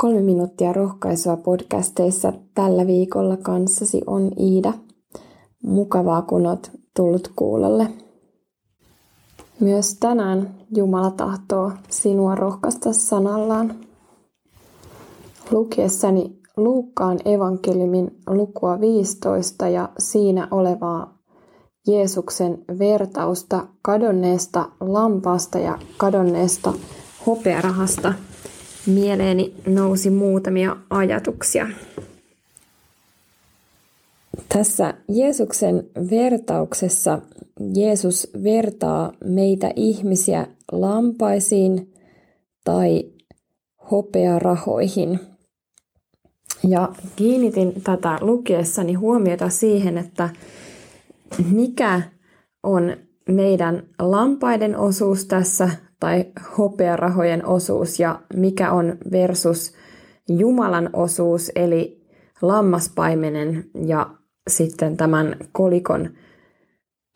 Kolme minuuttia rohkaisua podcasteissa tällä viikolla kanssasi on Iida. Mukavaa, kun olet tullut kuulolle. Myös tänään Jumala tahtoo sinua rohkaista sanallaan. Lukiessani Luukkaan evankeliumin lukua 15 ja siinä olevaa Jeesuksen vertausta kadonneesta lampaasta ja kadonneesta hopearahasta – mieleeni nousi muutamia ajatuksia. Tässä Jeesuksen vertauksessa Jeesus vertaa meitä ihmisiä lampaisiin tai hopearahoihin. Ja kiinnitin tätä lukiessani huomiota siihen, että mikä on meidän lampaiden osuus tässä tai hopearahojen osuus ja mikä on versus Jumalan osuus, eli lammaspaimenen ja sitten tämän kolikon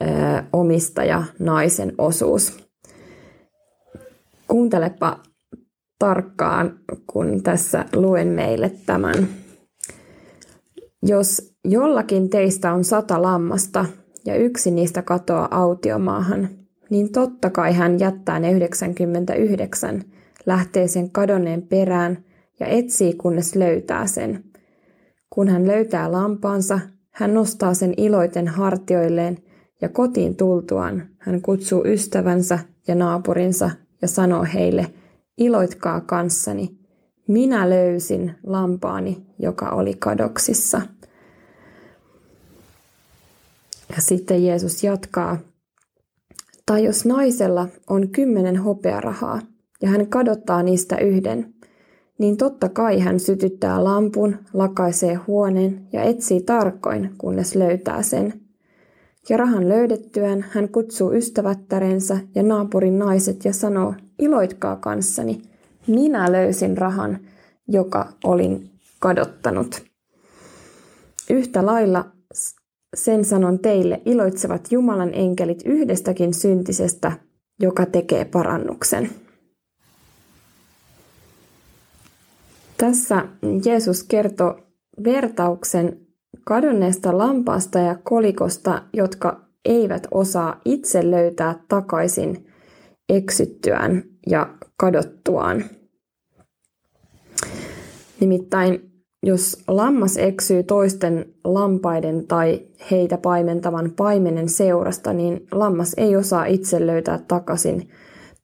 ö, omistaja naisen osuus. Kuuntelepa tarkkaan, kun tässä luen meille tämän. Jos jollakin teistä on sata lammasta ja yksi niistä katoaa autiomaahan – niin totta kai hän jättää ne 99, lähtee sen kadonneen perään ja etsii kunnes löytää sen. Kun hän löytää lampaansa, hän nostaa sen iloiten hartioilleen ja kotiin tultuaan hän kutsuu ystävänsä ja naapurinsa ja sanoo heille, iloitkaa kanssani, minä löysin lampaani, joka oli kadoksissa. Ja sitten Jeesus jatkaa, tai jos naisella on kymmenen hopearahaa ja hän kadottaa niistä yhden, niin totta kai hän sytyttää lampun, lakaisee huoneen ja etsii tarkoin, kunnes löytää sen. Ja rahan löydettyään hän kutsuu ystävättärensä ja naapurin naiset ja sanoo, iloitkaa kanssani, minä löysin rahan, joka olin kadottanut. Yhtä lailla sen sanon teille, iloitsevat Jumalan enkelit yhdestäkin syntisestä, joka tekee parannuksen. Tässä Jeesus kertoo vertauksen kadonneesta lampaasta ja kolikosta, jotka eivät osaa itse löytää takaisin eksyttyään ja kadottuaan. Nimittäin jos lammas eksyy toisten lampaiden tai heitä paimentavan paimenen seurasta, niin lammas ei osaa itse löytää takaisin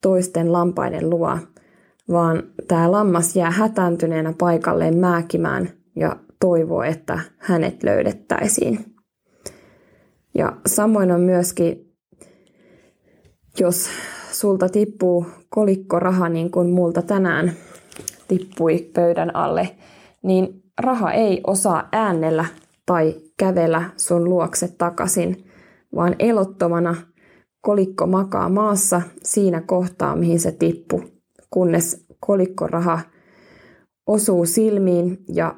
toisten lampaiden luo, vaan tämä lammas jää hätääntyneenä paikalleen määkimään ja toivoo, että hänet löydettäisiin. Ja samoin on myöskin, jos sulta tippuu kolikkoraha niin kuin multa tänään tippui pöydän alle, niin raha ei osaa äännellä tai kävellä sun luokse takaisin, vaan elottomana kolikko makaa maassa siinä kohtaa, mihin se tippu, kunnes kolikkoraha osuu silmiin ja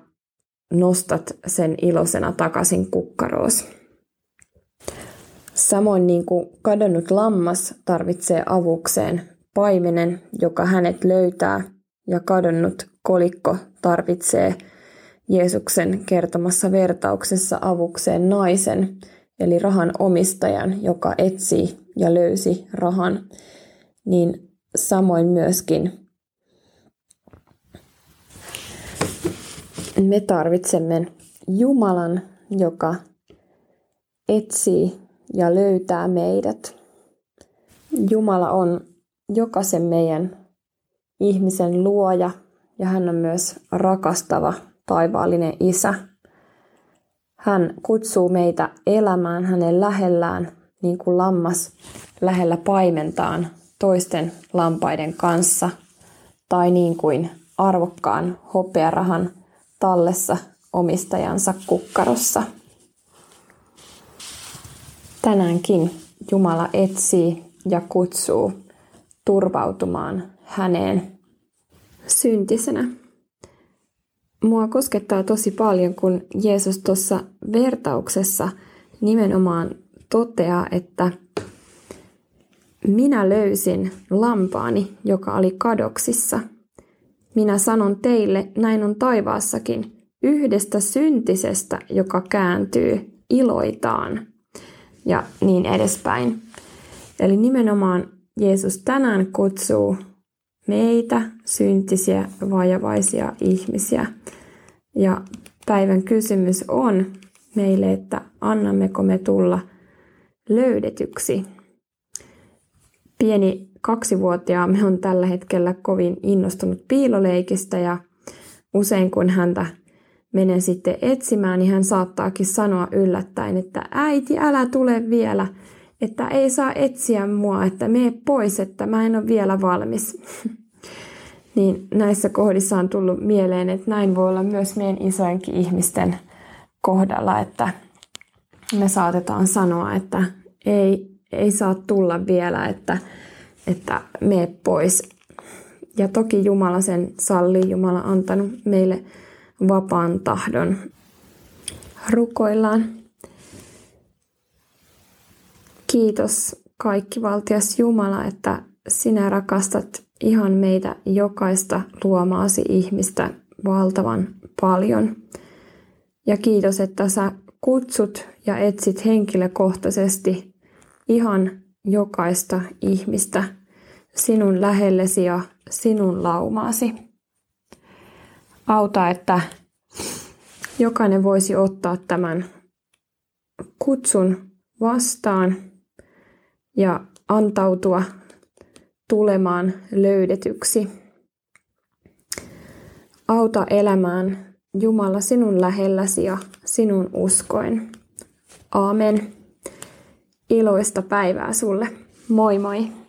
nostat sen ilosena takaisin kukkaroos. Samoin niin kuin kadonnut lammas tarvitsee avukseen paimenen, joka hänet löytää, ja kadonnut kolikko tarvitsee Jeesuksen kertomassa vertauksessa avukseen naisen, eli rahan omistajan, joka etsi ja löysi rahan, niin samoin myöskin me tarvitsemme Jumalan, joka etsii ja löytää meidät. Jumala on jokaisen meidän ihmisen luoja ja hän on myös rakastava taivaallinen isä. Hän kutsuu meitä elämään hänen lähellään, niin kuin lammas lähellä paimentaan toisten lampaiden kanssa, tai niin kuin arvokkaan hopearahan tallessa omistajansa kukkarossa. Tänäänkin Jumala etsii ja kutsuu turvautumaan häneen syntisenä mua koskettaa tosi paljon, kun Jeesus tuossa vertauksessa nimenomaan toteaa, että minä löysin lampaani, joka oli kadoksissa. Minä sanon teille, näin on taivaassakin, yhdestä syntisestä, joka kääntyy, iloitaan. Ja niin edespäin. Eli nimenomaan Jeesus tänään kutsuu meitä, syntisiä, vajavaisia ihmisiä. Ja päivän kysymys on meille, että annammeko me tulla löydetyksi. Pieni kaksivuotiaamme on tällä hetkellä kovin innostunut piiloleikistä ja usein kun häntä menen sitten etsimään, niin hän saattaakin sanoa yllättäen, että äiti, älä tule vielä, että ei saa etsiä mua, että mene pois, että mä en ole vielä valmis. niin näissä kohdissa on tullut mieleen, että näin voi olla myös meidän isojenkin ihmisten kohdalla, että me saatetaan sanoa, että ei, ei saa tulla vielä, että, että mene pois. Ja toki Jumala sen sallii, Jumala antanut meille vapaan tahdon. Rukoillaan. Kiitos kaikki valtias Jumala, että sinä rakastat ihan meitä jokaista luomaasi ihmistä valtavan paljon. Ja kiitos, että sä kutsut ja etsit henkilökohtaisesti ihan jokaista ihmistä sinun lähellesi ja sinun laumaasi. Auta, että jokainen voisi ottaa tämän kutsun vastaan ja antautua tulemaan löydetyksi. Auta elämään Jumala sinun lähelläsi ja sinun uskoin. Aamen. Iloista päivää sulle. Moi moi!